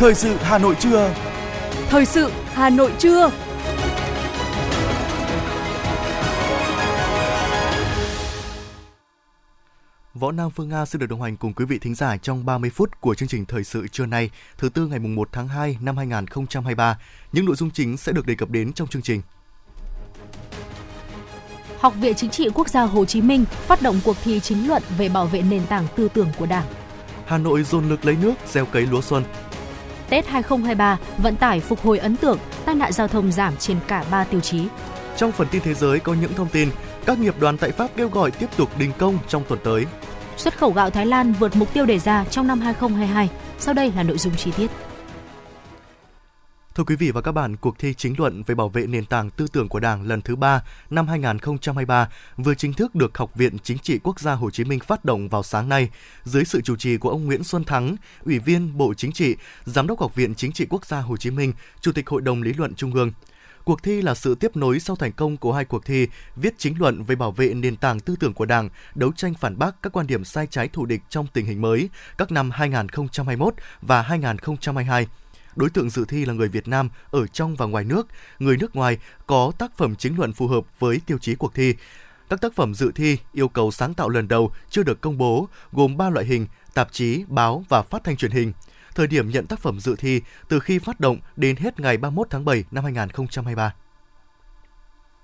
Thời sự Hà Nội trưa. Thời sự Hà Nội trưa. Võ Nam Phương Nga xin được đồng hành cùng quý vị thính giả trong 30 phút của chương trình thời sự trưa nay, thứ tư ngày 1 tháng 2 năm 2023. Những nội dung chính sẽ được đề cập đến trong chương trình. Học viện Chính trị Quốc gia Hồ Chí Minh phát động cuộc thi chính luận về bảo vệ nền tảng tư tưởng của Đảng. Hà Nội dồn lực lấy nước, gieo cấy lúa xuân. Tết 2023, vận tải phục hồi ấn tượng, tai nạn giao thông giảm trên cả 3 tiêu chí. Trong phần tin thế giới có những thông tin, các nghiệp đoàn tại Pháp kêu gọi tiếp tục đình công trong tuần tới. Xuất khẩu gạo Thái Lan vượt mục tiêu đề ra trong năm 2022. Sau đây là nội dung chi tiết. Thưa quý vị và các bạn, cuộc thi chính luận về bảo vệ nền tảng tư tưởng của Đảng lần thứ 3 năm 2023 vừa chính thức được Học viện Chính trị Quốc gia Hồ Chí Minh phát động vào sáng nay dưới sự chủ trì của ông Nguyễn Xuân Thắng, Ủy viên Bộ Chính trị, Giám đốc Học viện Chính trị Quốc gia Hồ Chí Minh, Chủ tịch Hội đồng Lý luận Trung ương. Cuộc thi là sự tiếp nối sau thành công của hai cuộc thi viết chính luận về bảo vệ nền tảng tư tưởng của Đảng, đấu tranh phản bác các quan điểm sai trái thù địch trong tình hình mới các năm 2021 và 2022 đối tượng dự thi là người Việt Nam ở trong và ngoài nước, người nước ngoài có tác phẩm chính luận phù hợp với tiêu chí cuộc thi. Các tác phẩm dự thi yêu cầu sáng tạo lần đầu chưa được công bố, gồm 3 loại hình: tạp chí, báo và phát thanh truyền hình. Thời điểm nhận tác phẩm dự thi từ khi phát động đến hết ngày 31 tháng 7 năm 2023.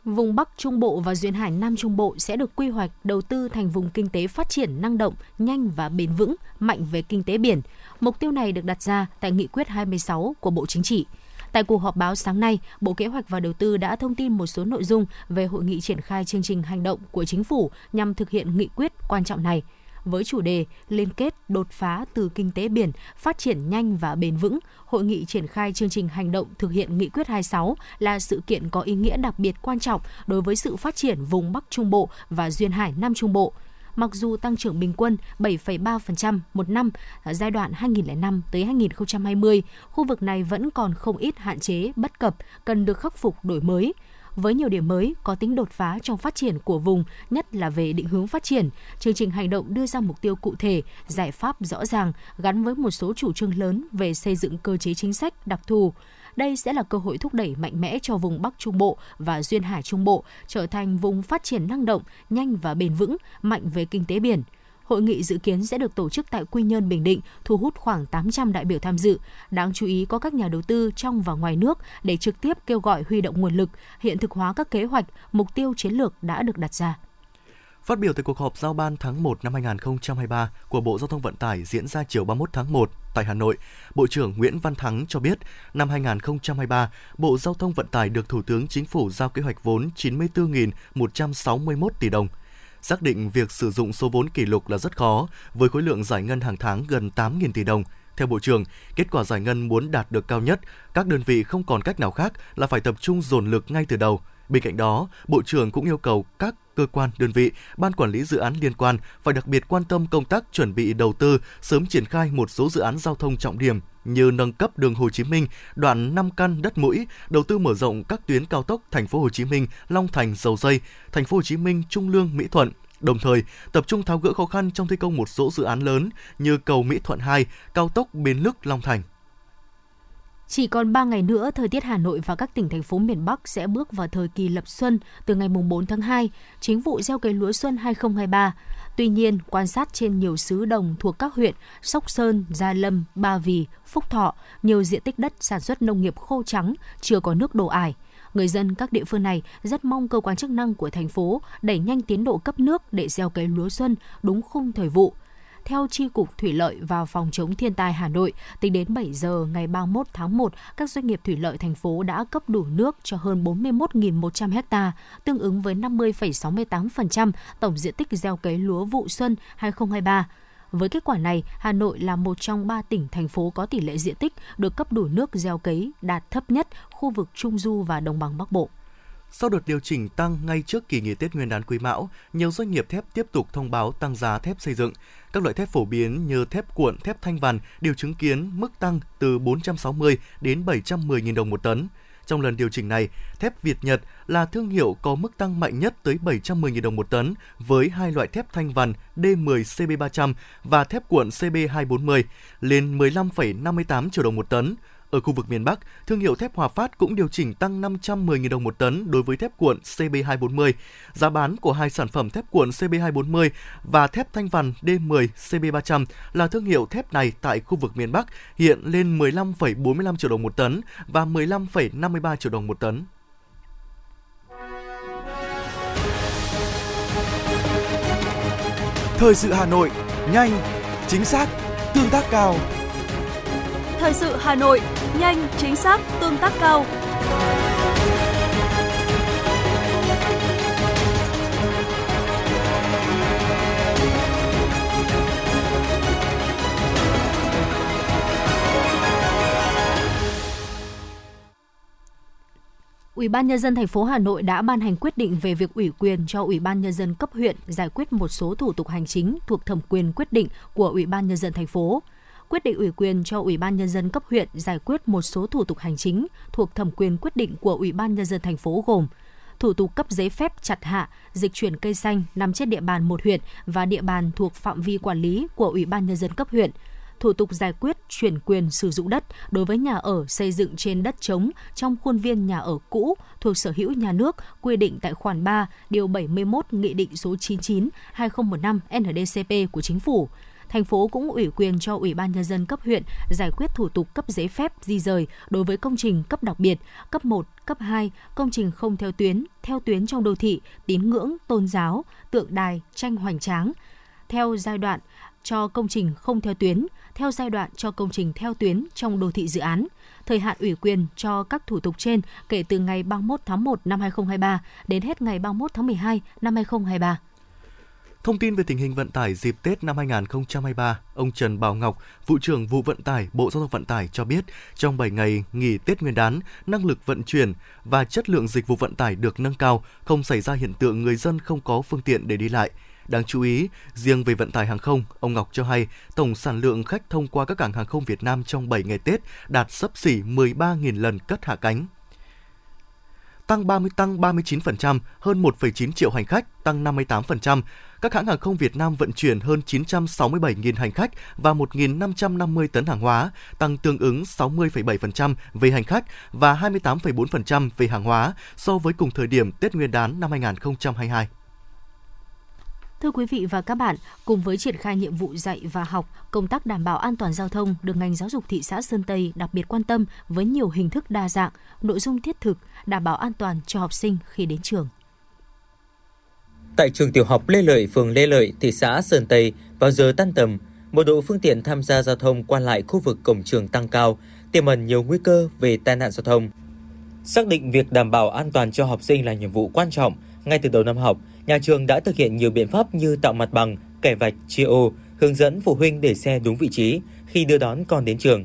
Vùng Bắc Trung Bộ và duyên hải Nam Trung Bộ sẽ được quy hoạch đầu tư thành vùng kinh tế phát triển năng động, nhanh và bền vững, mạnh về kinh tế biển. Mục tiêu này được đặt ra tại Nghị quyết 26 của Bộ Chính trị. Tại cuộc họp báo sáng nay, Bộ Kế hoạch và Đầu tư đã thông tin một số nội dung về hội nghị triển khai chương trình hành động của chính phủ nhằm thực hiện nghị quyết quan trọng này với chủ đề Liên kết đột phá từ kinh tế biển, phát triển nhanh và bền vững, hội nghị triển khai chương trình hành động thực hiện nghị quyết 26 là sự kiện có ý nghĩa đặc biệt quan trọng đối với sự phát triển vùng Bắc Trung Bộ và duyên hải Nam Trung Bộ. Mặc dù tăng trưởng bình quân 7,3% một năm ở giai đoạn 2005 tới 2020, khu vực này vẫn còn không ít hạn chế, bất cập cần được khắc phục đổi mới với nhiều điểm mới có tính đột phá trong phát triển của vùng, nhất là về định hướng phát triển. Chương trình hành động đưa ra mục tiêu cụ thể, giải pháp rõ ràng gắn với một số chủ trương lớn về xây dựng cơ chế chính sách đặc thù. Đây sẽ là cơ hội thúc đẩy mạnh mẽ cho vùng Bắc Trung Bộ và Duyên Hải Trung Bộ trở thành vùng phát triển năng động, nhanh và bền vững, mạnh về kinh tế biển – Hội nghị dự kiến sẽ được tổ chức tại Quy Nhơn, Bình Định, thu hút khoảng 800 đại biểu tham dự. Đáng chú ý có các nhà đầu tư trong và ngoài nước để trực tiếp kêu gọi huy động nguồn lực, hiện thực hóa các kế hoạch, mục tiêu chiến lược đã được đặt ra. Phát biểu tại cuộc họp giao ban tháng 1 năm 2023 của Bộ Giao thông Vận tải diễn ra chiều 31 tháng 1 tại Hà Nội, Bộ trưởng Nguyễn Văn Thắng cho biết, năm 2023, Bộ Giao thông Vận tải được Thủ tướng Chính phủ giao kế hoạch vốn 94.161 tỷ đồng – Xác định việc sử dụng số vốn kỷ lục là rất khó, với khối lượng giải ngân hàng tháng gần 8.000 tỷ đồng. Theo Bộ trưởng, kết quả giải ngân muốn đạt được cao nhất, các đơn vị không còn cách nào khác là phải tập trung dồn lực ngay từ đầu. Bên cạnh đó, Bộ trưởng cũng yêu cầu các cơ quan, đơn vị, ban quản lý dự án liên quan phải đặc biệt quan tâm công tác chuẩn bị đầu tư, sớm triển khai một số dự án giao thông trọng điểm như nâng cấp đường Hồ Chí Minh đoạn 5 căn đất mũi, đầu tư mở rộng các tuyến cao tốc Thành phố Hồ Chí Minh, Long Thành, Dầu Dây, Thành phố Hồ Chí Minh, Trung Lương, Mỹ Thuận, Đồng thời, tập trung tháo gỡ khó khăn trong thi công một số dự án lớn như cầu Mỹ Thuận 2, cao tốc Bến Lức Long Thành. Chỉ còn 3 ngày nữa, thời tiết Hà Nội và các tỉnh thành phố miền Bắc sẽ bước vào thời kỳ lập xuân từ ngày 4 tháng 2, chính vụ gieo cấy lúa xuân 2023. Tuy nhiên, quan sát trên nhiều xứ đồng thuộc các huyện Sóc Sơn, Gia Lâm, Ba Vì, Phúc Thọ, nhiều diện tích đất sản xuất nông nghiệp khô trắng, chưa có nước đổ ải. Người dân các địa phương này rất mong cơ quan chức năng của thành phố đẩy nhanh tiến độ cấp nước để gieo cấy lúa xuân đúng khung thời vụ. Theo Tri Cục Thủy lợi và Phòng chống thiên tai Hà Nội, tính đến 7 giờ ngày 31 tháng 1, các doanh nghiệp thủy lợi thành phố đã cấp đủ nước cho hơn 41.100 ha, tương ứng với 50,68% tổng diện tích gieo cấy lúa vụ xuân 2023. Với kết quả này, Hà Nội là một trong ba tỉnh, thành phố có tỷ lệ diện tích được cấp đủ nước gieo cấy đạt thấp nhất khu vực Trung Du và Đồng bằng Bắc Bộ. Sau đợt điều chỉnh tăng ngay trước kỳ nghỉ Tết Nguyên đán Quý Mão, nhiều doanh nghiệp thép tiếp tục thông báo tăng giá thép xây dựng. Các loại thép phổ biến như thép cuộn, thép thanh vằn đều chứng kiến mức tăng từ 460 đến 710 000 đồng một tấn. Trong lần điều chỉnh này, thép Việt Nhật là thương hiệu có mức tăng mạnh nhất tới 710.000 đồng một tấn với hai loại thép thanh vằn D10 CB300 và thép cuộn CB240 lên 15,58 triệu đồng một tấn. Ở khu vực miền Bắc, thương hiệu thép Hòa Phát cũng điều chỉnh tăng 510.000 đồng một tấn đối với thép cuộn CB240. Giá bán của hai sản phẩm thép cuộn CB240 và thép thanh vằn D10 CB300 là thương hiệu thép này tại khu vực miền Bắc hiện lên 15,45 triệu đồng một tấn và 15,53 triệu đồng một tấn. Thời sự Hà Nội, nhanh, chính xác, tương tác cao. Thời sự Hà Nội, nhanh, chính xác, tương tác cao. Ủy ban nhân dân thành phố Hà Nội đã ban hành quyết định về việc ủy quyền cho Ủy ban nhân dân cấp huyện giải quyết một số thủ tục hành chính thuộc thẩm quyền quyết định của Ủy ban nhân dân thành phố. Quyết định ủy quyền cho Ủy ban nhân dân cấp huyện giải quyết một số thủ tục hành chính thuộc thẩm quyền quyết định của Ủy ban nhân dân thành phố gồm thủ tục cấp giấy phép chặt hạ, dịch chuyển cây xanh nằm trên địa bàn một huyện và địa bàn thuộc phạm vi quản lý của Ủy ban nhân dân cấp huyện, thủ tục giải quyết chuyển quyền sử dụng đất đối với nhà ở xây dựng trên đất trống trong khuôn viên nhà ở cũ thuộc sở hữu nhà nước quy định tại khoản 3, điều 71 Nghị định số 99/2015 NDCP của Chính phủ. Thành phố cũng ủy quyền cho Ủy ban nhân dân cấp huyện giải quyết thủ tục cấp giấy phép di rời đối với công trình cấp đặc biệt, cấp 1, cấp 2, công trình không theo tuyến, theo tuyến trong đô thị, tín ngưỡng, tôn giáo, tượng đài, tranh hoành tráng, theo giai đoạn cho công trình không theo tuyến, theo giai đoạn cho công trình theo tuyến trong đô thị dự án. Thời hạn ủy quyền cho các thủ tục trên kể từ ngày 31 tháng 1 năm 2023 đến hết ngày 31 tháng 12 năm 2023. Thông tin về tình hình vận tải dịp Tết năm 2023, ông Trần Bảo Ngọc, vụ trưởng vụ vận tải Bộ Giao thông Vận tải cho biết, trong 7 ngày nghỉ Tết Nguyên đán, năng lực vận chuyển và chất lượng dịch vụ vận tải được nâng cao, không xảy ra hiện tượng người dân không có phương tiện để đi lại. Đáng chú ý, riêng về vận tải hàng không, ông Ngọc cho hay tổng sản lượng khách thông qua các cảng hàng không Việt Nam trong 7 ngày Tết đạt sấp xỉ 13.000 lần cất hạ cánh tăng 30 tăng 39%, hơn 1,9 triệu hành khách, tăng 58%. Các hãng hàng không Việt Nam vận chuyển hơn 967.000 hành khách và 1.550 tấn hàng hóa, tăng tương ứng 60,7% về hành khách và 28,4% về hàng hóa so với cùng thời điểm Tết Nguyên đán năm 2022. Thưa quý vị và các bạn, cùng với triển khai nhiệm vụ dạy và học, công tác đảm bảo an toàn giao thông được ngành giáo dục thị xã Sơn Tây đặc biệt quan tâm với nhiều hình thức đa dạng, nội dung thiết thực, đảm bảo an toàn cho học sinh khi đến trường. Tại trường tiểu học Lê Lợi, phường Lê Lợi, thị xã Sơn Tây, vào giờ tan tầm, mật độ phương tiện tham gia giao thông qua lại khu vực cổng trường tăng cao, tiềm ẩn nhiều nguy cơ về tai nạn giao thông. Xác định việc đảm bảo an toàn cho học sinh là nhiệm vụ quan trọng, ngay từ đầu năm học, nhà trường đã thực hiện nhiều biện pháp như tạo mặt bằng, kẻ vạch, chia ô, hướng dẫn phụ huynh để xe đúng vị trí khi đưa đón con đến trường.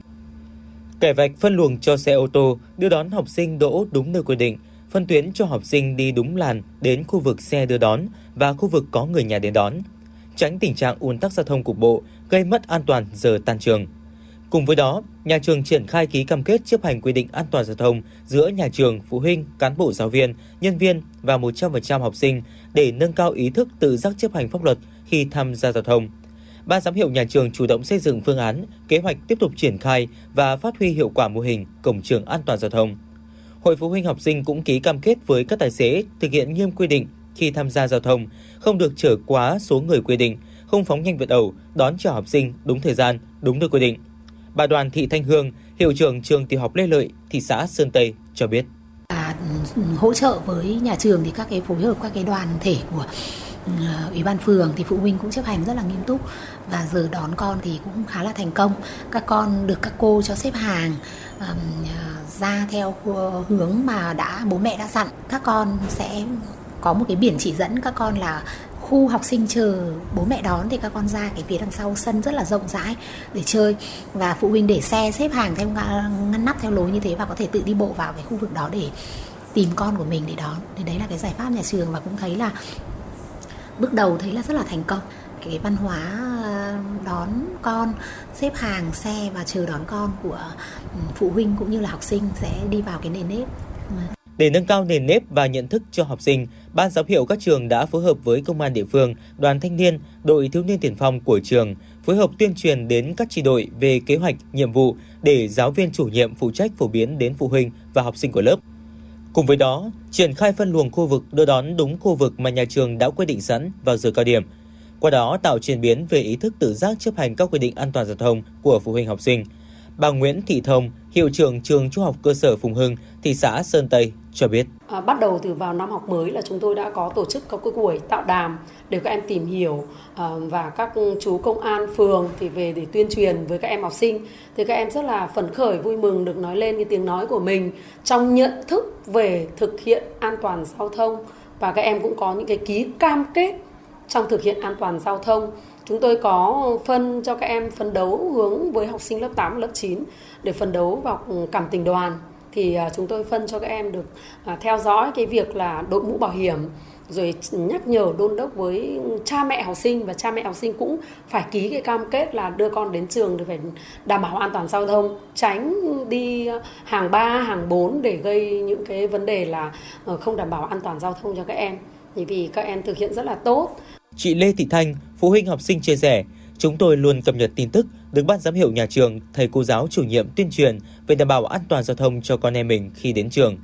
Kẻ vạch phân luồng cho xe ô tô đưa đón học sinh đỗ đúng nơi quy định, phân tuyến cho học sinh đi đúng làn đến khu vực xe đưa đón và khu vực có người nhà đến đón, tránh tình trạng ùn tắc giao thông cục bộ gây mất an toàn giờ tan trường. Cùng với đó, nhà trường triển khai ký cam kết chấp hành quy định an toàn giao thông giữa nhà trường, phụ huynh, cán bộ giáo viên, nhân viên và 100% học sinh để nâng cao ý thức tự giác chấp hành pháp luật khi tham gia giao thông. Ban giám hiệu nhà trường chủ động xây dựng phương án, kế hoạch tiếp tục triển khai và phát huy hiệu quả mô hình cổng trường an toàn giao thông. Hội phụ huynh học sinh cũng ký cam kết với các tài xế thực hiện nghiêm quy định khi tham gia giao thông, không được chở quá số người quy định, không phóng nhanh vượt ẩu, đón trả học sinh đúng thời gian, đúng nơi quy định. Bà Đoàn Thị Thanh Hương, hiệu trưởng trường tiểu học Lê Lợi, thị xã Sơn Tây cho biết. À, hỗ trợ với nhà trường thì các cái phối hợp các cái đoàn thể của ừ, ủy ban phường thì phụ huynh cũng chấp hành rất là nghiêm túc và giờ đón con thì cũng khá là thành công các con được các cô cho xếp hàng um, ra theo hướng mà đã bố mẹ đã dặn các con sẽ có một cái biển chỉ dẫn các con là khu học sinh chờ bố mẹ đón thì các con ra cái phía đằng sau sân rất là rộng rãi để chơi. Và phụ huynh để xe xếp hàng theo ngăn nắp theo lối như thế và có thể tự đi bộ vào cái khu vực đó để tìm con của mình để đón. Thì đấy là cái giải pháp nhà trường và cũng thấy là bước đầu thấy là rất là thành công cái văn hóa ờ, đón con xếp hàng xe và chờ đón con của ừ, phụ huynh cũng như là học sinh sẽ đi vào cái nền nếp Để nâng cao nền nếp và nhận thức cho học sinh, Ban giám hiệu các trường đã phối hợp với công an địa phương, đoàn thanh niên, đội thiếu niên tiền phong của trường phối hợp tuyên truyền đến các tri đội về kế hoạch, nhiệm vụ để giáo viên chủ nhiệm phụ trách phổ biến đến phụ huynh và học sinh của lớp. Cùng với đó, triển khai phân luồng khu vực đưa đón đúng khu vực mà nhà trường đã quyết định sẵn vào giờ cao điểm. Qua đó tạo chuyển biến về ý thức tự giác chấp hành các quy định an toàn giao thông của phụ huynh học sinh. Bà Nguyễn Thị Thông, hiệu trưởng trường Trung học cơ sở Phùng Hưng, thị xã Sơn Tây cho biết. À, bắt đầu từ vào năm học mới là chúng tôi đã có tổ chức các buổi tạo đàm để các em tìm hiểu à, và các chú công an phường thì về để tuyên truyền với các em học sinh thì các em rất là phấn khởi vui mừng được nói lên cái tiếng nói của mình trong nhận thức về thực hiện an toàn giao thông và các em cũng có những cái ký cam kết trong thực hiện an toàn giao thông. Chúng tôi có phân cho các em phấn đấu hướng với học sinh lớp 8 lớp 9 để phấn đấu vào cảm tình đoàn. Thì à, chúng tôi phân cho các em được à, theo dõi cái việc là đội mũ bảo hiểm rồi nhắc nhở đôn đốc với cha mẹ học sinh và cha mẹ học sinh cũng phải ký cái cam kết là đưa con đến trường để phải đảm bảo an toàn giao thông tránh đi hàng 3, hàng 4 để gây những cái vấn đề là ờ, không đảm bảo an toàn giao thông cho các em. Vì các em thực hiện rất là tốt. Chị Lê Thị Thanh, phụ huynh học sinh chia sẻ, chúng tôi luôn cập nhật tin tức được ban giám hiệu nhà trường, thầy cô giáo chủ nhiệm tuyên truyền về đảm bảo an toàn giao thông cho con em mình khi đến trường.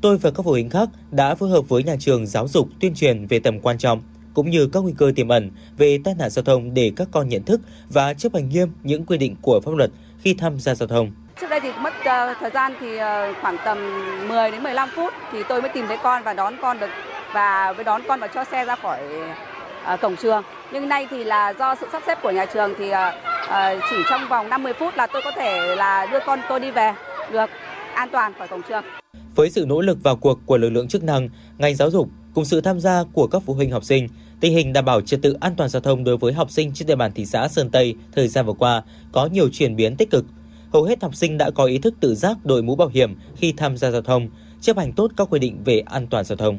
Tôi và các phụ huynh khác đã phối hợp với nhà trường giáo dục tuyên truyền về tầm quan trọng cũng như các nguy cơ tiềm ẩn về tai nạn giao thông để các con nhận thức và chấp hành nghiêm những quy định của pháp luật khi tham gia giao thông. Trước đây thì mất uh, thời gian thì uh, khoảng tầm 10 đến 15 phút thì tôi mới tìm thấy con và đón con được và với đón con và cho xe ra khỏi À, cổng trường. Nhưng nay thì là do sự sắp xếp của nhà trường thì à, à, chỉ trong vòng 50 phút là tôi có thể là đưa con tôi đi về được an toàn khỏi cổng trường. Với sự nỗ lực vào cuộc của lực lượng chức năng, ngành giáo dục cùng sự tham gia của các phụ huynh học sinh, tình hình đảm bảo trật tự an toàn giao thông đối với học sinh trên địa bàn thị xã Sơn Tây thời gian vừa qua có nhiều chuyển biến tích cực. Hầu hết học sinh đã có ý thức tự giác đội mũ bảo hiểm khi tham gia giao thông, chấp hành tốt các quy định về an toàn giao thông.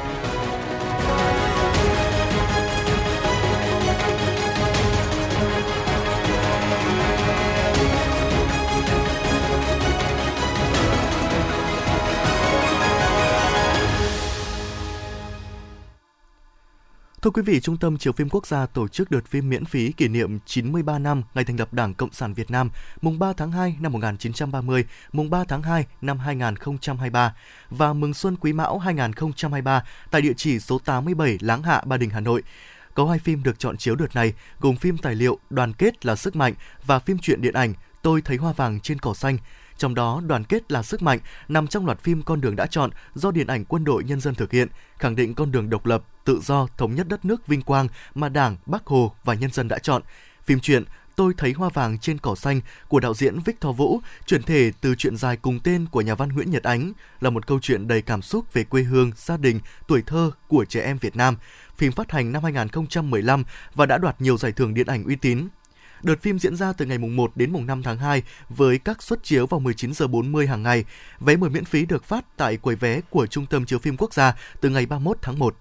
Thưa quý vị, Trung tâm Chiếu phim Quốc gia tổ chức đợt phim miễn phí kỷ niệm 93 năm ngày thành lập Đảng Cộng sản Việt Nam, mùng 3 tháng 2 năm 1930, mùng 3 tháng 2 năm 2023 và mừng xuân Quý Mão 2023 tại địa chỉ số 87 Láng Hạ, Ba Đình, Hà Nội. Có hai phim được chọn chiếu đợt này, gồm phim tài liệu Đoàn kết là sức mạnh và phim truyện điện ảnh Tôi thấy hoa vàng trên cỏ xanh. Trong đó, đoàn kết là sức mạnh nằm trong loạt phim Con đường đã chọn do Điện ảnh Quân đội Nhân dân thực hiện, khẳng định con đường độc lập, tự do, thống nhất đất nước vinh quang mà Đảng, Bác Hồ và nhân dân đã chọn. Phim truyện Tôi thấy hoa vàng trên cỏ xanh của đạo diễn Victor Vũ chuyển thể từ truyện dài cùng tên của nhà văn Nguyễn Nhật Ánh là một câu chuyện đầy cảm xúc về quê hương, gia đình, tuổi thơ của trẻ em Việt Nam. Phim phát hành năm 2015 và đã đoạt nhiều giải thưởng điện ảnh uy tín Đợt phim diễn ra từ ngày mùng 1 đến mùng 5 tháng 2 với các suất chiếu vào 19 giờ 40 hàng ngày. Vé mời miễn phí được phát tại quầy vé của Trung tâm Chiếu phim Quốc gia từ ngày 31 tháng 1.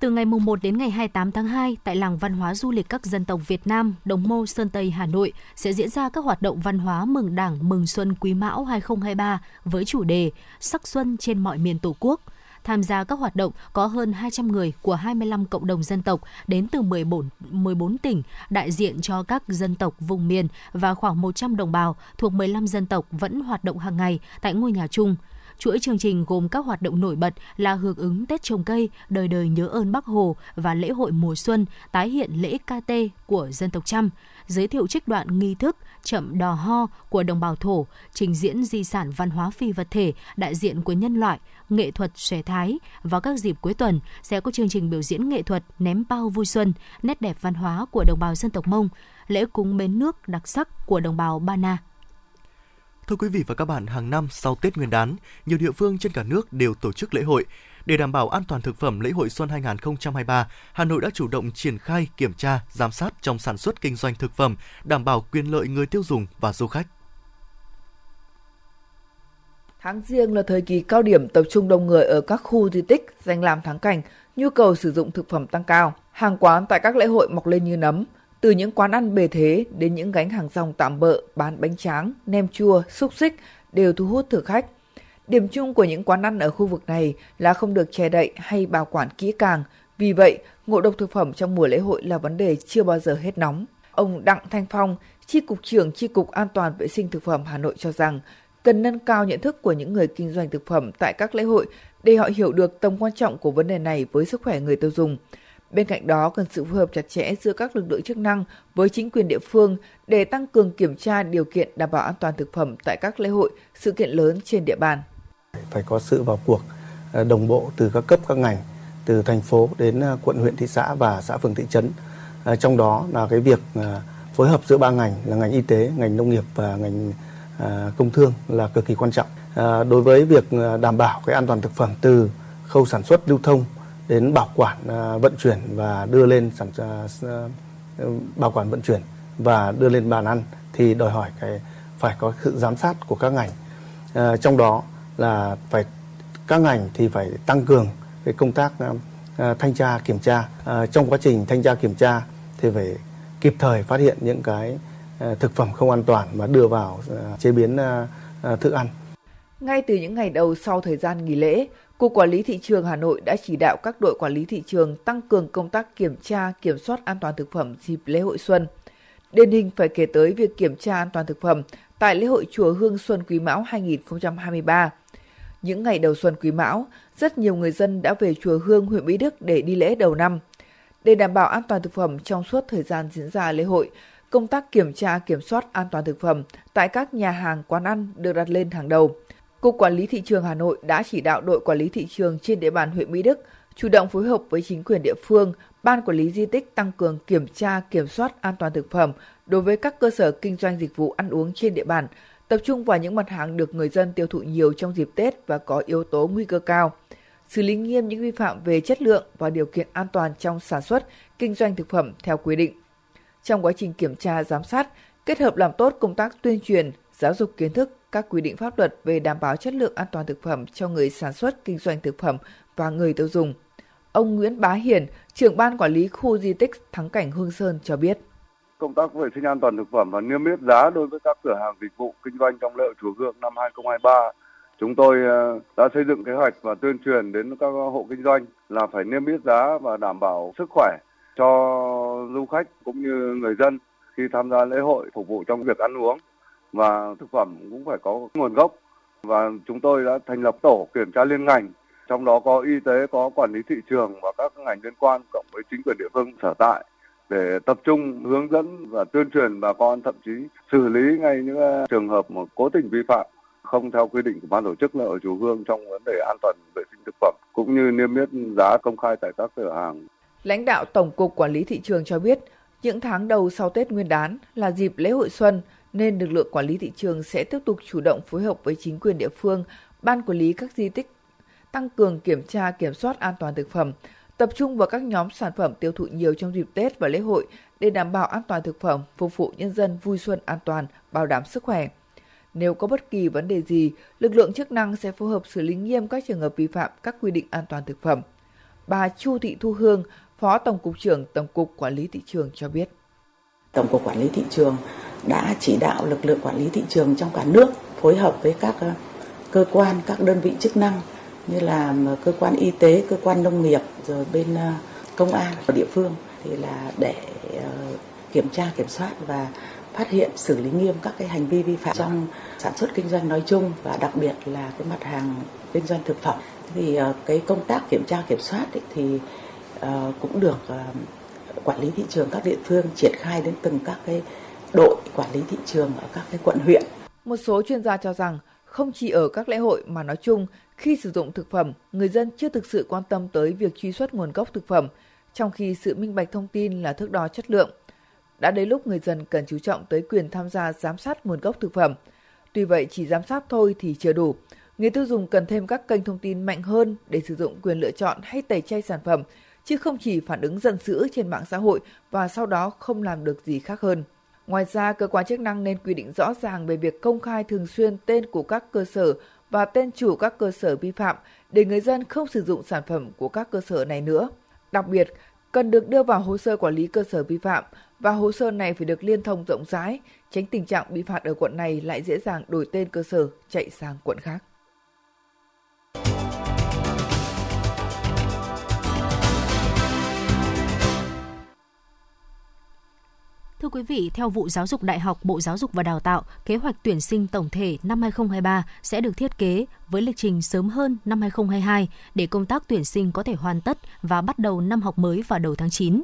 Từ ngày mùng 1 đến ngày 28 tháng 2, tại làng văn hóa du lịch các dân tộc Việt Nam, Đồng Mô, Sơn Tây, Hà Nội sẽ diễn ra các hoạt động văn hóa mừng Đảng, mừng Xuân Quý Mão 2023 với chủ đề Sắc xuân trên mọi miền Tổ quốc – Tham gia các hoạt động có hơn 200 người của 25 cộng đồng dân tộc đến từ 14, 14 tỉnh, đại diện cho các dân tộc vùng miền và khoảng 100 đồng bào thuộc 15 dân tộc vẫn hoạt động hàng ngày tại ngôi nhà chung. Chuỗi chương trình gồm các hoạt động nổi bật là hưởng ứng Tết trồng cây, đời đời nhớ ơn Bác Hồ và lễ hội mùa xuân, tái hiện lễ KT của dân tộc Chăm, giới thiệu trích đoạn nghi thức chậm đò ho của đồng bào thổ, trình diễn di sản văn hóa phi vật thể đại diện của nhân loại, nghệ thuật xòe thái. Vào các dịp cuối tuần sẽ có chương trình biểu diễn nghệ thuật ném bao vui xuân, nét đẹp văn hóa của đồng bào dân tộc Mông, lễ cúng bến nước đặc sắc của đồng bào Ba Na. Thưa quý vị và các bạn, hàng năm sau Tết Nguyên đán, nhiều địa phương trên cả nước đều tổ chức lễ hội. Để đảm bảo an toàn thực phẩm lễ hội xuân 2023, Hà Nội đã chủ động triển khai kiểm tra, giám sát trong sản xuất kinh doanh thực phẩm, đảm bảo quyền lợi người tiêu dùng và du khách. Tháng riêng là thời kỳ cao điểm tập trung đông người ở các khu di tích, danh làm thắng cảnh, nhu cầu sử dụng thực phẩm tăng cao. Hàng quán tại các lễ hội mọc lên như nấm, từ những quán ăn bề thế đến những gánh hàng rong tạm bợ bán bánh tráng, nem chua, xúc xích đều thu hút thực khách. Điểm chung của những quán ăn ở khu vực này là không được che đậy hay bảo quản kỹ càng. Vì vậy, ngộ độc thực phẩm trong mùa lễ hội là vấn đề chưa bao giờ hết nóng. Ông Đặng Thanh Phong, Chi cục trưởng Chi cục An toàn vệ sinh thực phẩm Hà Nội cho rằng, cần nâng cao nhận thức của những người kinh doanh thực phẩm tại các lễ hội để họ hiểu được tầm quan trọng của vấn đề này với sức khỏe người tiêu dùng. Bên cạnh đó, cần sự phối hợp chặt chẽ giữa các lực lượng chức năng với chính quyền địa phương để tăng cường kiểm tra điều kiện đảm bảo an toàn thực phẩm tại các lễ hội, sự kiện lớn trên địa bàn. Phải có sự vào cuộc ờ, đồng bộ từ các cấp các ngành, từ thành phố đến ờ, quận, huyện, thị xã và xã phường thị trấn. Ờ, trong đó là cái việc phối hợp giữa ba ngành là ngành y tế, ngành nông nghiệp và ngành công thương là cực kỳ quan trọng. Đối với việc đảm bảo cái an toàn thực phẩm từ khâu sản xuất lưu thông đến bảo quản à, vận chuyển và đưa lên sản à, à, bảo quản vận chuyển và đưa lên bàn ăn thì đòi hỏi cái phải có sự giám sát của các ngành. À, trong đó là phải các ngành thì phải tăng cường cái công tác à, thanh tra kiểm tra. À, trong quá trình thanh tra kiểm tra thì phải kịp thời phát hiện những cái à, thực phẩm không an toàn mà đưa vào à, chế biến à, à, thức ăn. Ngay từ những ngày đầu sau thời gian nghỉ lễ Cục Quản lý Thị trường Hà Nội đã chỉ đạo các đội quản lý thị trường tăng cường công tác kiểm tra, kiểm soát an toàn thực phẩm dịp lễ hội xuân. Điển hình phải kể tới việc kiểm tra an toàn thực phẩm tại lễ hội Chùa Hương Xuân Quý Mão 2023. Những ngày đầu xuân Quý Mão, rất nhiều người dân đã về Chùa Hương, huyện Mỹ Đức để đi lễ đầu năm. Để đảm bảo an toàn thực phẩm trong suốt thời gian diễn ra lễ hội, công tác kiểm tra kiểm soát an toàn thực phẩm tại các nhà hàng quán ăn được đặt lên hàng đầu. Cục Quản lý Thị trường Hà Nội đã chỉ đạo đội quản lý thị trường trên địa bàn huyện Mỹ Đức chủ động phối hợp với chính quyền địa phương, ban quản lý di tích tăng cường kiểm tra, kiểm soát an toàn thực phẩm đối với các cơ sở kinh doanh dịch vụ ăn uống trên địa bàn, tập trung vào những mặt hàng được người dân tiêu thụ nhiều trong dịp Tết và có yếu tố nguy cơ cao. Xử lý nghiêm những vi phạm về chất lượng và điều kiện an toàn trong sản xuất, kinh doanh thực phẩm theo quy định. Trong quá trình kiểm tra, giám sát, kết hợp làm tốt công tác tuyên truyền, giáo dục kiến thức các quy định pháp luật về đảm bảo chất lượng an toàn thực phẩm cho người sản xuất kinh doanh thực phẩm và người tiêu dùng. Ông Nguyễn Bá Hiền, trưởng ban quản lý khu di tích Thắng Cảnh Hương Sơn cho biết. Công tác vệ sinh an toàn thực phẩm và niêm yết giá đối với các cửa hàng dịch vụ kinh doanh trong lễ chùa Hương năm 2023 chúng tôi ờ, đã xây dựng kế hoạch và tuyên truyền đến các hộ kinh doanh là phải niêm yết giá và đảm bảo sức khỏe cho du khách cũng như người dân khi tham gia lễ hội phục vụ trong việc ăn uống và thực phẩm cũng phải có nguồn gốc và chúng tôi đã thành lập tổ kiểm tra liên ngành trong đó có y tế có quản lý thị trường và các ngành liên quan cộng với chính quyền địa phương sở tại để tập trung hướng dẫn và tuyên truyền bà con thậm chí xử lý ngay những ờ, trường hợp mà cố tình vi phạm không theo quy định của ban tổ chức là ở chủ Hương trong vấn đề an toàn vệ sinh thực phẩm cũng như niêm yết giá công khai tại các cửa hàng. Lãnh đạo Tổng cục Quản lý thị trường cho biết, những tháng đầu sau Tết Nguyên đán là dịp lễ hội xuân nên lực lượng quản lý thị trường sẽ tiếp tục chủ động phối hợp với chính quyền địa phương, ban quản lý các di tích, tăng cường kiểm tra kiểm soát an toàn thực phẩm, tập trung vào các nhóm sản phẩm tiêu thụ nhiều trong dịp Tết và lễ hội để đảm bảo an toàn thực phẩm, phục vụ nhân dân vui xuân an toàn, bảo đảm sức khỏe. Nếu có bất kỳ vấn đề gì, lực lượng chức năng sẽ phối hợp xử lý nghiêm các trường hợp vi phạm các quy định an toàn thực phẩm. Bà Chu Thị Thu Hương, Phó Tổng cục trưởng Tổng cục Quản lý thị trường cho biết. Tổng cục Quản lý thị trường đã chỉ đạo lực lượng quản lý thị trường trong cả nước phối hợp với các ờ, cơ quan, các đơn vị chức năng như là ờ, cơ quan y tế, cơ quan nông nghiệp, rồi bên ờ, công an ở địa phương thì là để kiểm tra kiểm soát và phát hiện xử lý nghiêm các cái hành vi vi phạm trong sản xuất kinh doanh nói chung và đặc biệt là cái mặt hàng kinh doanh thực phẩm. Thì cái công tác kiểm tra kiểm soát ấy thì cũng được quản lý thị trường các địa phương triển khai đến từng các cái đội quản lý thị trường ở các cái quận huyện. Một số chuyên gia cho rằng không chỉ ở các lễ hội mà nói chung, khi sử dụng thực phẩm, người dân chưa thực sự quan tâm tới việc truy xuất nguồn gốc thực phẩm, trong khi sự minh bạch thông tin là thước đo chất lượng. Đã đến lúc người dân cần chú trọng tới quyền tham gia giám sát nguồn gốc thực phẩm. Tuy vậy, chỉ giám sát thôi thì chưa đủ. Người tiêu dùng cần thêm các kênh thông tin mạnh hơn để sử dụng quyền lựa chọn hay tẩy chay sản phẩm, chứ không chỉ phản ứng giận dữ trên mạng xã hội và sau đó không làm được gì khác hơn. Ngoài ra, cơ quan chức năng nên quy định rõ ràng về việc công khai thường xuyên tên của các cơ sở và tên chủ các cơ sở vi phạm để người dân không sử dụng sản phẩm của các cơ sở này nữa. Đặc biệt, cần được đưa vào hồ sơ quản lý cơ sở vi phạm và hồ sơ này phải được liên thông rộng rãi, tránh tình trạng bị phạt ở quận này lại dễ dàng đổi tên cơ sở chạy sang quận khác. Thưa quý vị, theo vụ Giáo dục Đại học Bộ Giáo dục và Đào tạo, kế hoạch tuyển sinh tổng thể năm 2023 sẽ được thiết kế với lịch trình sớm hơn năm 2022 để công tác tuyển sinh có thể hoàn tất và bắt đầu năm học mới vào đầu tháng 9.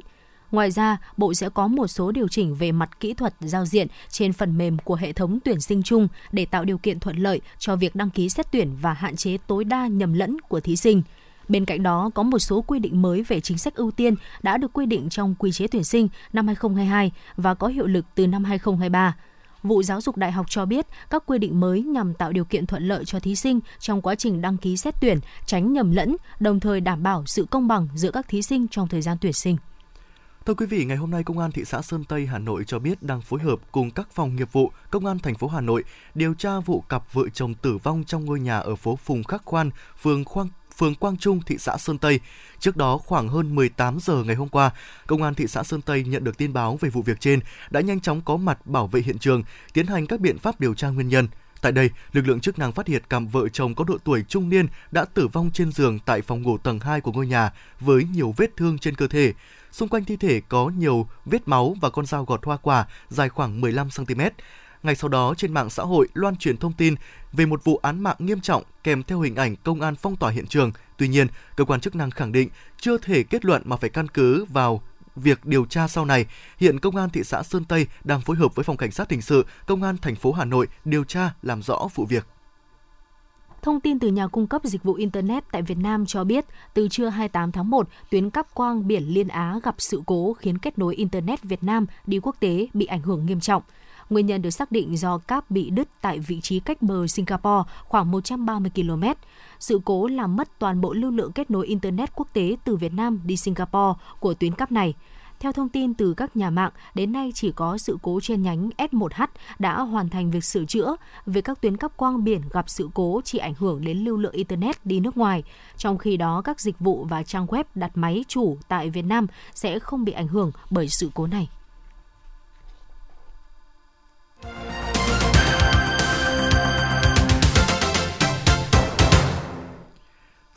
Ngoài ra, Bộ sẽ có một số điều chỉnh về mặt kỹ thuật giao diện trên phần mềm của hệ thống tuyển sinh chung để tạo điều kiện thuận lợi cho việc đăng ký xét tuyển và hạn chế tối đa nhầm lẫn của thí sinh. Bên cạnh đó, có một số quy định mới về chính sách ưu tiên đã được quy định trong quy chế tuyển sinh năm 2022 và có hiệu lực từ năm 2023. Vụ Giáo dục Đại học cho biết các quy định mới nhằm tạo điều kiện thuận lợi cho thí sinh trong quá trình đăng ký xét tuyển, tránh nhầm lẫn, đồng thời đảm bảo sự công bằng giữa các thí sinh trong thời gian tuyển sinh. Thưa quý vị, ngày hôm nay Công an thị xã Sơn Tây Hà Nội cho biết đang phối hợp cùng các phòng nghiệp vụ Công an thành phố Hà Nội điều tra vụ cặp vợ chồng tử vong trong ngôi nhà ở phố Phùng Khắc Khoan, phường Khoang phường Quang Trung, thị xã Sơn Tây. Trước đó, khoảng hơn 18 giờ ngày hôm qua, Công an thị xã Sơn Tây nhận được tin báo về vụ việc trên, đã nhanh chóng có mặt bảo vệ hiện trường, tiến hành các biện pháp điều tra nguyên nhân. Tại đây, lực lượng chức năng phát hiện cặp vợ chồng có độ tuổi trung niên đã tử vong trên giường tại phòng ngủ tầng 2 của ngôi nhà với nhiều vết thương trên cơ thể. Xung quanh thi thể có nhiều vết máu và con dao gọt hoa quả dài khoảng 15 cm. Ngay sau đó trên mạng xã hội loan truyền thông tin về một vụ án mạng nghiêm trọng kèm theo hình ảnh công an phong tỏa hiện trường. Tuy nhiên, cơ quan chức năng khẳng định chưa thể kết luận mà phải căn cứ vào việc điều tra sau này. Hiện công an thị xã Sơn Tây đang phối hợp với phòng cảnh sát hình sự công an thành phố Hà Nội điều tra làm rõ vụ việc. Thông tin từ nhà cung cấp dịch vụ Internet tại Việt Nam cho biết, từ trưa 28 tháng 1, tuyến cáp quang biển Liên Á gặp sự cố khiến kết nối Internet Việt Nam đi quốc tế bị ảnh hưởng nghiêm trọng. Nguyên nhân được xác định do cáp bị đứt tại vị trí cách bờ Singapore khoảng 130 km. Sự cố làm mất toàn bộ lưu lượng kết nối Internet quốc tế từ Việt Nam đi Singapore của tuyến cáp này. Theo thông tin từ các nhà mạng, đến nay chỉ có sự cố trên nhánh S1H đã hoàn thành việc sửa chữa. Về các tuyến cáp quang biển gặp sự cố chỉ ảnh hưởng đến lưu lượng Internet đi nước ngoài. Trong khi đó, các dịch vụ và trang web đặt máy chủ tại Việt Nam sẽ không bị ảnh hưởng bởi sự cố này.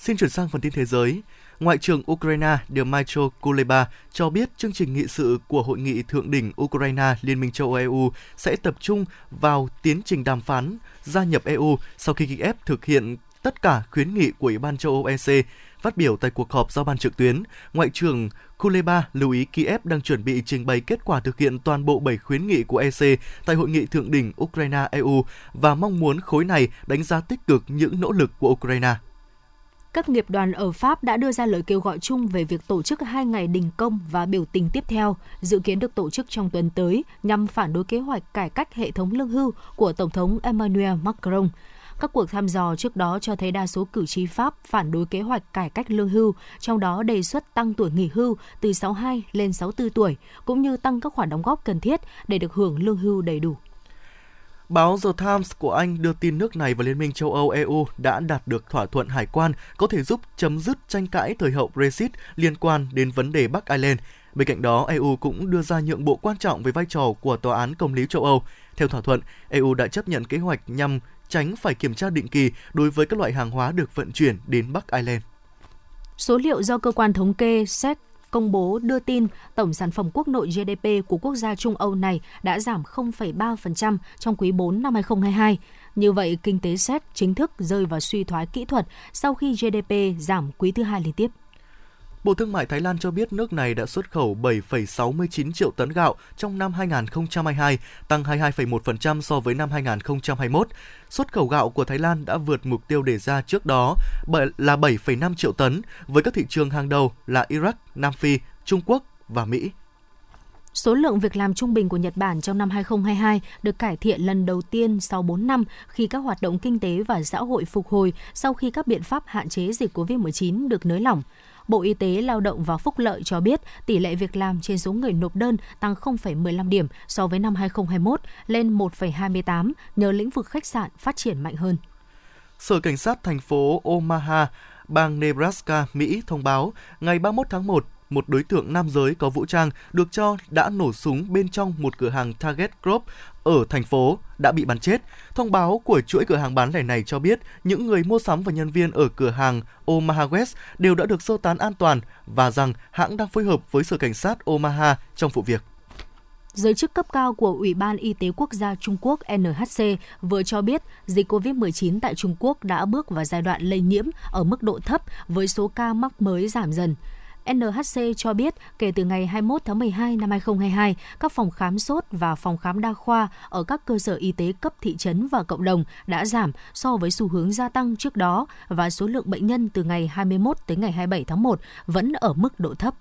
Xin chuyển sang phần tin thế giới. Ngoại trưởng Ukraine Dmytro Kuleba cho biết chương trình nghị sự của Hội nghị Thượng đỉnh Ukraine Liên minh châu Âu-EU sẽ tập trung vào tiến trình đàm phán gia nhập EU sau khi Kiev thực hiện tất cả khuyến nghị của Ủy ban châu Âu EC. Phát biểu tại cuộc họp giao ban trực tuyến, Ngoại trưởng Kuleba lưu ý Kiev đang chuẩn bị trình bày kết quả thực hiện toàn bộ 7 khuyến nghị của EC tại hội nghị thượng đỉnh Ukraine-EU và mong muốn khối này đánh giá tích cực những nỗ lực của Ukraine các nghiệp đoàn ở Pháp đã đưa ra lời kêu gọi chung về việc tổ chức hai ngày đình công và biểu tình tiếp theo, dự kiến được tổ chức trong tuần tới nhằm phản đối kế hoạch cải cách hệ thống lương hưu của Tổng thống Emmanuel Macron. Các cuộc thăm dò trước đó cho thấy đa số cử tri Pháp phản đối kế hoạch cải cách lương hưu, trong đó đề xuất tăng tuổi nghỉ hưu từ 62 lên 64 tuổi, cũng như tăng các khoản đóng góp cần thiết để được hưởng lương hưu đầy đủ. Báo The Times của Anh đưa tin nước này và Liên minh châu Âu EU đã đạt được thỏa thuận hải quan có thể giúp chấm dứt tranh cãi thời hậu Brexit liên quan đến vấn đề Bắc Ireland. Bên cạnh đó, EU cũng đưa ra nhượng bộ quan trọng về vai trò của Tòa án Công lý châu Âu. Theo thỏa thuận, EU đã chấp nhận kế hoạch nhằm tránh phải kiểm tra định kỳ đối với các loại hàng hóa được vận chuyển đến Bắc Ireland. Số liệu do cơ quan thống kê Czech công bố đưa tin tổng sản phẩm quốc nội GDP của quốc gia Trung Âu này đã giảm 0,3% trong quý 4 năm 2022. Như vậy, kinh tế Séc chính thức rơi vào suy thoái kỹ thuật sau khi GDP giảm quý thứ hai liên tiếp. Bộ Thương mại Thái Lan cho biết nước này đã xuất khẩu 7,69 triệu tấn gạo trong năm 2022, tăng 22,1% so với năm 2021. Xuất khẩu gạo của Thái Lan đã vượt mục tiêu đề ra trước đó là 7,5 triệu tấn với các thị trường hàng đầu là Iraq, Nam Phi, Trung Quốc và Mỹ. Số lượng việc làm trung bình của Nhật Bản trong năm 2022 được cải thiện lần đầu tiên sau 4 năm khi các hoạt động kinh tế và xã hội phục hồi sau khi các biện pháp hạn chế dịch COVID-19 được nới lỏng. Bộ Y tế Lao động và Phúc lợi cho biết tỷ lệ việc làm trên số người nộp đơn tăng 0,15 điểm so với năm 2021 lên 1,28 nhờ lĩnh vực khách sạn phát triển mạnh hơn. Sở Cảnh sát thành phố Omaha, bang Nebraska, Mỹ thông báo ngày 31 tháng 1, một đối tượng nam giới có vũ trang được cho đã nổ súng bên trong một cửa hàng Target Group ở thành phố đã bị bắn chết. Thông báo của chuỗi cửa hàng bán lẻ này cho biết những người mua sắm và nhân viên ở cửa hàng Omaha West đều đã được sơ tán an toàn và rằng hãng đang phối hợp với Sở Cảnh sát Omaha trong vụ việc. Giới chức cấp cao của Ủy ban Y tế Quốc gia Trung Quốc NHC vừa cho biết dịch COVID-19 tại Trung Quốc đã bước vào giai đoạn lây nhiễm ở mức độ thấp với số ca mắc mới giảm dần. NHC cho biết kể từ ngày 21 tháng 12 năm 2022, các phòng khám sốt và phòng khám đa khoa ở các cơ sở y tế cấp thị trấn và cộng đồng đã giảm so với xu hướng gia tăng trước đó và số lượng bệnh nhân từ ngày 21 tới ngày 27 tháng 1 vẫn ở mức độ thấp.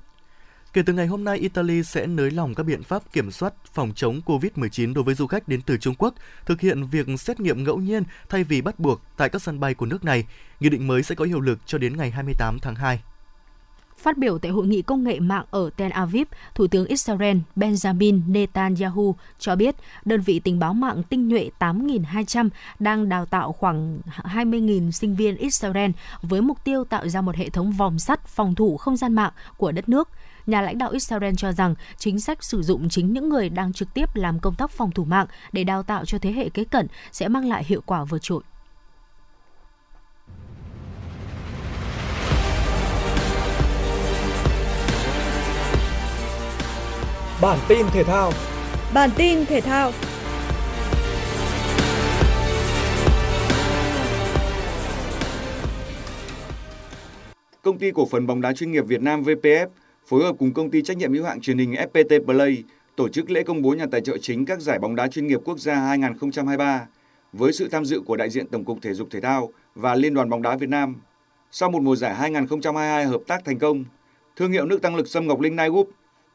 Kể từ ngày hôm nay, Italy sẽ nới lỏng các biện pháp kiểm soát phòng chống COVID-19 đối với du khách đến từ Trung Quốc, thực hiện việc xét nghiệm ngẫu nhiên thay vì bắt buộc tại các sân bay của nước này. Nghị định mới sẽ có hiệu lực cho đến ngày 28 tháng 2. Phát biểu tại hội nghị công nghệ mạng ở Tel Aviv, Thủ tướng Israel Benjamin Netanyahu cho biết đơn vị tình báo mạng tinh nhuệ 8.200 đang đào tạo khoảng 20.000 sinh viên Israel với mục tiêu tạo ra một hệ thống vòng sắt phòng thủ không gian mạng của đất nước. Nhà lãnh đạo Israel cho rằng chính sách sử dụng chính những người đang trực tiếp làm công tác phòng thủ mạng để đào tạo cho thế hệ kế cận sẽ mang lại hiệu quả vượt trội. Bản tin thể thao. Bản tin thể thao. Công ty cổ phần bóng đá chuyên nghiệp Việt Nam VPF phối hợp cùng công ty trách nhiệm hữu hạn truyền hình FPT Play tổ chức lễ công bố nhà tài trợ chính các giải bóng đá chuyên nghiệp quốc gia 2023 với sự tham dự của đại diện Tổng cục Thể dục Thể thao và Liên đoàn bóng đá Việt Nam. Sau một mùa giải 2022 hợp tác thành công, thương hiệu nước tăng lực Sâm Ngọc Linh Night Group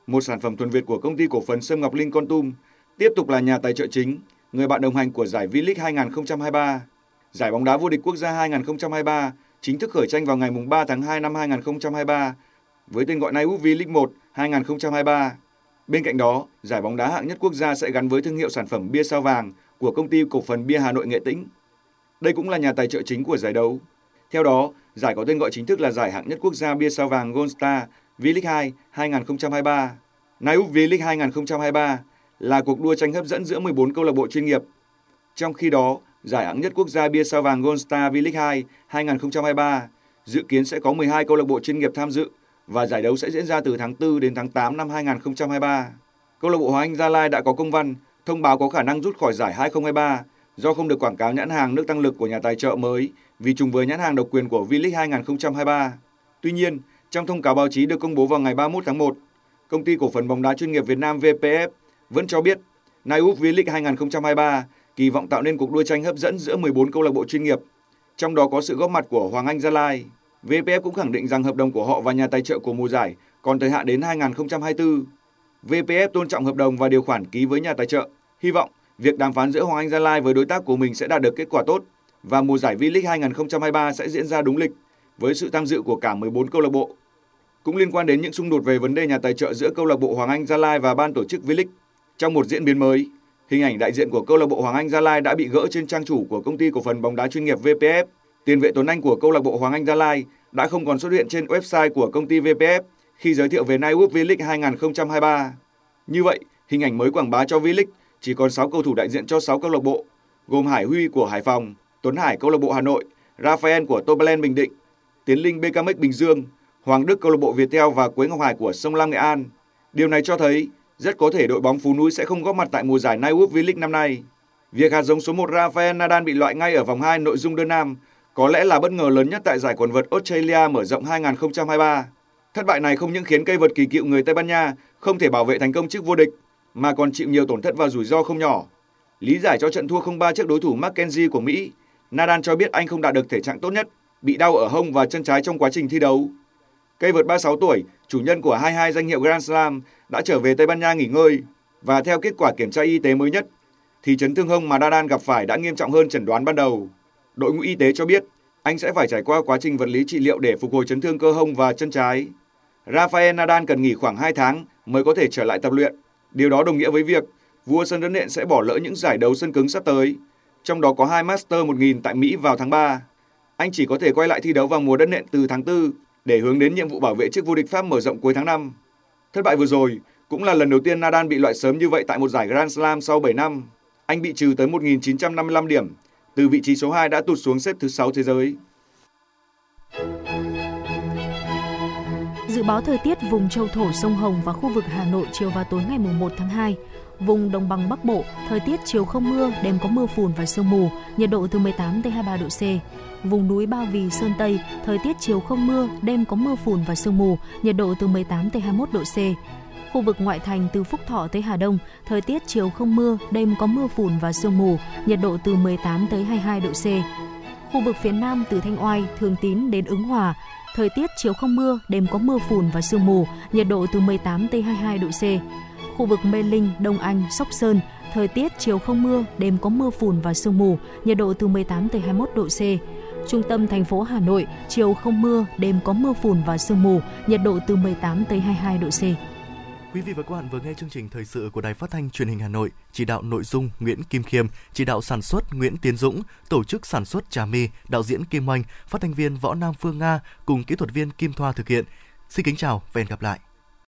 một sản phẩm thuần Việt của công ty cổ phần Sâm Ngọc Linh Con Tum, tiếp tục là nhà tài trợ chính, người bạn đồng hành của giải V-League 2023. Giải bóng đá vô địch quốc gia 2023 chính thức khởi tranh vào ngày 3 tháng 2 năm 2023 với tên gọi Naip V-League 1 2023. Bên cạnh đó, giải bóng đá hạng nhất quốc gia sẽ gắn với thương hiệu sản phẩm bia sao vàng của công ty cổ phần bia Hà Nội Nghệ Tĩnh. Đây cũng là nhà tài trợ chính của giải đấu. Theo đó, giải có tên gọi chính thức là giải hạng nhất quốc gia bia sao vàng Gold Star V-League 2 2023. Naiup V-League 2023 là cuộc đua tranh hấp dẫn giữa 14 câu lạc bộ chuyên nghiệp. Trong khi đó, giải hạng nhất quốc gia bia sao vàng Gold Star V-League 2 2023 dự kiến sẽ có 12 câu lạc bộ chuyên nghiệp tham dự và giải đấu sẽ diễn ra từ tháng 4 đến tháng 8 năm 2023. Câu lạc bộ Hoàng Anh Gia Lai đã có công văn thông báo có khả năng rút khỏi giải 2023 do không được quảng cáo nhãn hàng nước tăng lực của nhà tài trợ mới vì trùng với nhãn hàng độc quyền của V-League 2023. Tuy nhiên, trong thông cáo báo chí được công bố vào ngày 31 tháng 1, công ty cổ phần bóng đá chuyên nghiệp Việt Nam VPF vẫn cho biết Naiup V-League 2023 kỳ vọng tạo nên cuộc đua tranh hấp dẫn giữa 14 câu lạc bộ chuyên nghiệp, trong đó có sự góp mặt của Hoàng Anh Gia Lai. VPF cũng khẳng định rằng hợp đồng của họ và nhà tài trợ của mùa giải còn thời hạn đến 2024. VPF tôn trọng hợp đồng và điều khoản ký với nhà tài trợ, hy vọng việc đàm phán giữa Hoàng Anh Gia Lai với đối tác của mình sẽ đạt được kết quả tốt và mùa giải V-League 2023 sẽ diễn ra đúng lịch với sự tham dự của cả 14 câu lạc bộ. Cũng liên quan đến những xung đột về vấn đề nhà tài trợ giữa câu lạc bộ Hoàng Anh Gia Lai và ban tổ chức V-League. Trong một diễn biến mới, hình ảnh đại diện của câu lạc bộ Hoàng Anh Gia Lai đã bị gỡ trên trang chủ của công ty cổ phần bóng đá chuyên nghiệp VPF. Tiền vệ Tuấn Anh của câu lạc bộ Hoàng Anh Gia Lai đã không còn xuất hiện trên website của công ty VPF khi giới thiệu về Night V-League 2023. Như vậy, hình ảnh mới quảng bá cho V-League chỉ còn 6 cầu thủ đại diện cho 6 câu lạc bộ, gồm Hải Huy của Hải Phòng, Tuấn Hải câu lạc bộ Hà Nội, Rafael của Toberland Bình Định, Tiến Linh BKMX Bình Dương, Hoàng Đức câu lạc bộ Viettel và Quế Ngọc Hải của Sông Lam Nghệ An. Điều này cho thấy rất có thể đội bóng Phú Núi sẽ không góp mặt tại mùa giải Night World V-League năm nay. Việc hạt giống số 1 Rafael Nadal bị loại ngay ở vòng 2 nội dung đơn nam có lẽ là bất ngờ lớn nhất tại giải quần vợt Australia mở rộng 2023. Thất bại này không những khiến cây vợt kỳ cựu người Tây Ban Nha không thể bảo vệ thành công chức vô địch, mà còn chịu nhiều tổn thất và rủi ro không nhỏ. Lý giải cho trận thua 0-3 trước đối thủ Mackenzie của Mỹ, Nadal cho biết anh không đạt được thể trạng tốt nhất, bị đau ở hông và chân trái trong quá trình thi đấu. Cây vợt 36 tuổi, chủ nhân của 22 danh hiệu Grand Slam, đã trở về Tây Ban Nha nghỉ ngơi và theo kết quả kiểm tra y tế mới nhất, thì chấn thương hông mà Nadal gặp phải đã nghiêm trọng hơn chẩn đoán ban đầu. Đội ngũ y tế cho biết anh sẽ phải trải qua quá trình vật lý trị liệu để phục hồi chấn thương cơ hông và chân trái. Rafael Nadal cần nghỉ khoảng 2 tháng mới có thể trở lại tập luyện. Điều đó đồng nghĩa với việc vua sân đất nện sẽ bỏ lỡ những giải đấu sân cứng sắp tới, trong đó có hai Master 1000 tại Mỹ vào tháng 3. Anh chỉ có thể quay lại thi đấu vào mùa đất nện từ tháng 4 để hướng đến nhiệm vụ bảo vệ chiếc vô địch Pháp mở rộng cuối tháng 5. Thất bại vừa rồi cũng là lần đầu tiên Nadal bị loại sớm như vậy tại một giải Grand Slam sau 7 năm. Anh bị trừ tới 1.955 điểm, từ vị trí số 2 đã tụt xuống xếp thứ 6 thế giới. Dự báo thời tiết vùng châu thổ sông Hồng và khu vực Hà Nội chiều và tối ngày 1 tháng 2. Vùng đồng bằng Bắc Bộ, thời tiết chiều không mưa, đêm có mưa phùn và sương mù, nhiệt độ từ 18 tới 23 độ C. Vùng núi Ba Vì, Sơn Tây, thời tiết chiều không mưa, đêm có mưa phùn và sương mù, nhiệt độ từ 18 tới 21 độ C. Khu vực ngoại thành từ Phúc Thọ tới Hà Đông, thời tiết chiều không mưa, đêm có mưa phùn và sương mù, nhiệt độ từ 18 tới 22 độ C. Khu vực phía Nam từ Thanh Oai, Thường Tín đến Ứng Hòa, thời tiết chiều không mưa, đêm có mưa phùn và sương mù, nhiệt độ từ 18 tới 22 độ C. Khu vực Mê Linh, Đông Anh, Sóc Sơn, thời tiết chiều không mưa, đêm có mưa phùn và sương mù, nhiệt độ từ 18 tới 21 độ C. Trung tâm thành phố Hà Nội, chiều không mưa, đêm có mưa phùn và sương mù, nhiệt độ từ 18 tới 22 độ C. Quý vị và các bạn vừa nghe chương trình thời sự của Đài Phát thanh Truyền hình Hà Nội, chỉ đạo nội dung Nguyễn Kim Khiêm, chỉ đạo sản xuất Nguyễn Tiến Dũng, tổ chức sản xuất Trà My, đạo diễn Kim Oanh, phát thanh viên Võ Nam Phương Nga cùng kỹ thuật viên Kim Thoa thực hiện. Xin kính chào và hẹn gặp lại.